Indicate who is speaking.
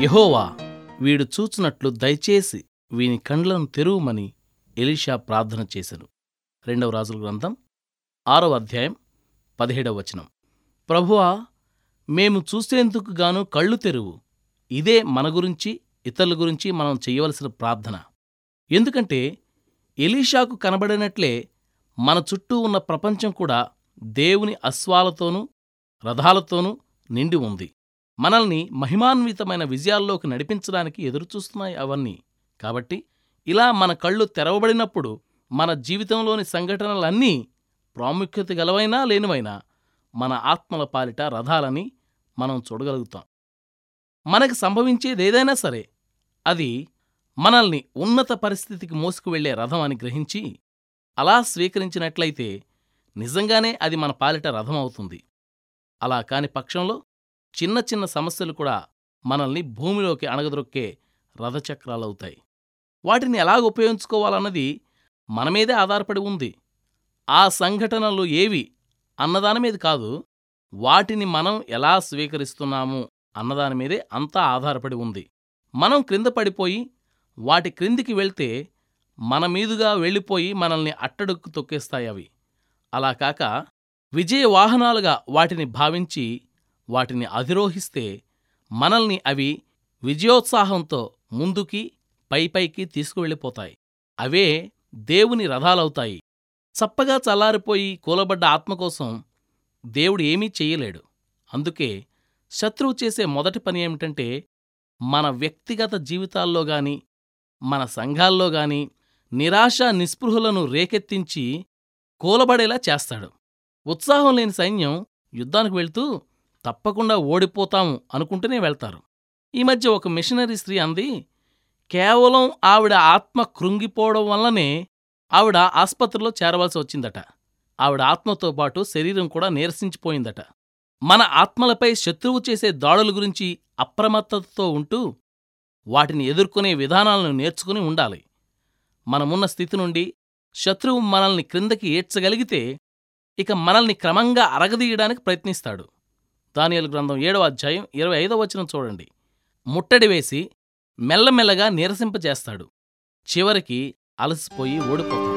Speaker 1: యహోవా వీడు చూచినట్లు దయచేసి వీని కండ్లను తెరువుమని ఎలీషా ప్రార్థన చేశను రెండవ రాజుల గ్రంథం ఆరవ అధ్యాయం పదిహేడవ వచనం. ప్రభువా మేము చూసేందుకు గాను కళ్ళు తెరువు. ఇదే మన గురించి ఇతరుల గురించి మనం చేయవలసిన ప్రార్థన. ఎందుకంటే ఎలీషాకు కనబడినట్లే మన చుట్టూ ఉన్న ప్రపంచం కూడా దేవుని అశ్వాలతోనూ రథాలతోనూ నిండి ఉంది. మనల్ని మహిమాన్వితమైన విజయాల్లోకి నడిపించడానికి ఎదురుచూస్తున్నాయి అవన్నీ. కాబట్టి ఇలా మన కళ్ళు తెరవబడినప్పుడు మన జీవితంలోని సంఘటనలన్నీ ప్రాముఖ్యత గలవైనా లేనివైనా మన ఆత్మల పాలిట రథాలని మనం చూడగలుగుతాం. మనకి సంభవించేదేదైనా సరే అది మనల్ని ఉన్నత పరిస్థితికి మోసుకువెళ్ళే రథం అని గ్రహించి అలా స్వీకరించినట్లయితే నిజంగానే అది మన పాలిట రథం అవుతుంది. అలా కాని పక్షంలో చిన్న చిన్న సమస్యలు కూడా మనల్ని భూమిలోకి అణగదొక్కే రథచక్రాలవుతాయి. వాటిని ఎలాగ ఉపయోగించుకోవాలన్నది మన మీదే ఆధారపడి ఉంది. ఆ సంఘటనలు ఏవి అన్నదానిమీద కాదు వాటిని మనం ఎలా స్వీకరిస్తున్నాము అన్నదాని మీదే అంతా ఆధారపడి ఉంది. మనం క్రింద పడిపోయి వాటి క్రిందికి వెళ్తే మన మీదుగా వెళ్ళిపోయి మనల్ని అట్టడుక్కు తొక్కేస్తాయి అవి. అలా కాక విజయ వాహనాలుగా వాటిని భావించి వాటిని అధిరోహిస్తే మనల్ని అవి విజయోత్సాహంతో ముందుకి పైపైకి తీసుకువెళ్ళిపోతాయి. అవే దేవుని రథాలవుతాయి. చప్పగా చల్లారిపోయి కూలబడ్డ ఆత్మ కోసం దేవుడు ఏమీ చెయ్యలేడు అందుకే శత్రువు చేసే మొదటి పని ఏమిటంటే మన వ్యక్తిగత జీవితాల్లో గాని మన సంఘాల్లో గాని నిరాశ నిస్పృహలను రేకెత్తించి కూలబడేలా చేస్తాడు. ఉత్సాహం లేని సైన్యం యుద్ధానికి వెళ్తూ తప్పకుండా ఓడిపోతాం అనుకుంటూనే వెళ్తారు. ఈ మధ్య ఒక మిషనరీ స్త్రీ అంది కేవలం ఆవిడ ఆత్మ కృంగిపోవడం వల్లనే ఆవిడ ఆస్పత్రిలో చేరవలసి వచ్చిందట. ఆవిడ ఆత్మతో పాటు శరీరం కూడా నీరసించిపోయిందట. మన ఆత్మలపై శత్రువు చేసే దాడుల గురించి అప్రమత్తతో ఉంటూ వాటిని ఎదుర్కొనే విధానాలను నేర్చుకుని ఉండాలి. మనమున్న స్థితి నుండి శత్రువు మనల్ని క్రిందకి ఏడ్చగలిగితే ఇక మనల్ని క్రమంగా అరగదీయడానికి ప్రయత్నిస్తాడు. దానియలు గ్రంథం ఏడవ అధ్యాయం ఇరవై ఐదవ వచనం చూడండి. ముట్టడి వేసి మెల్లమెల్లగా నీరసింపజేస్తాడు. చివరికి అలసిపోయి ఓడిపోతాడు.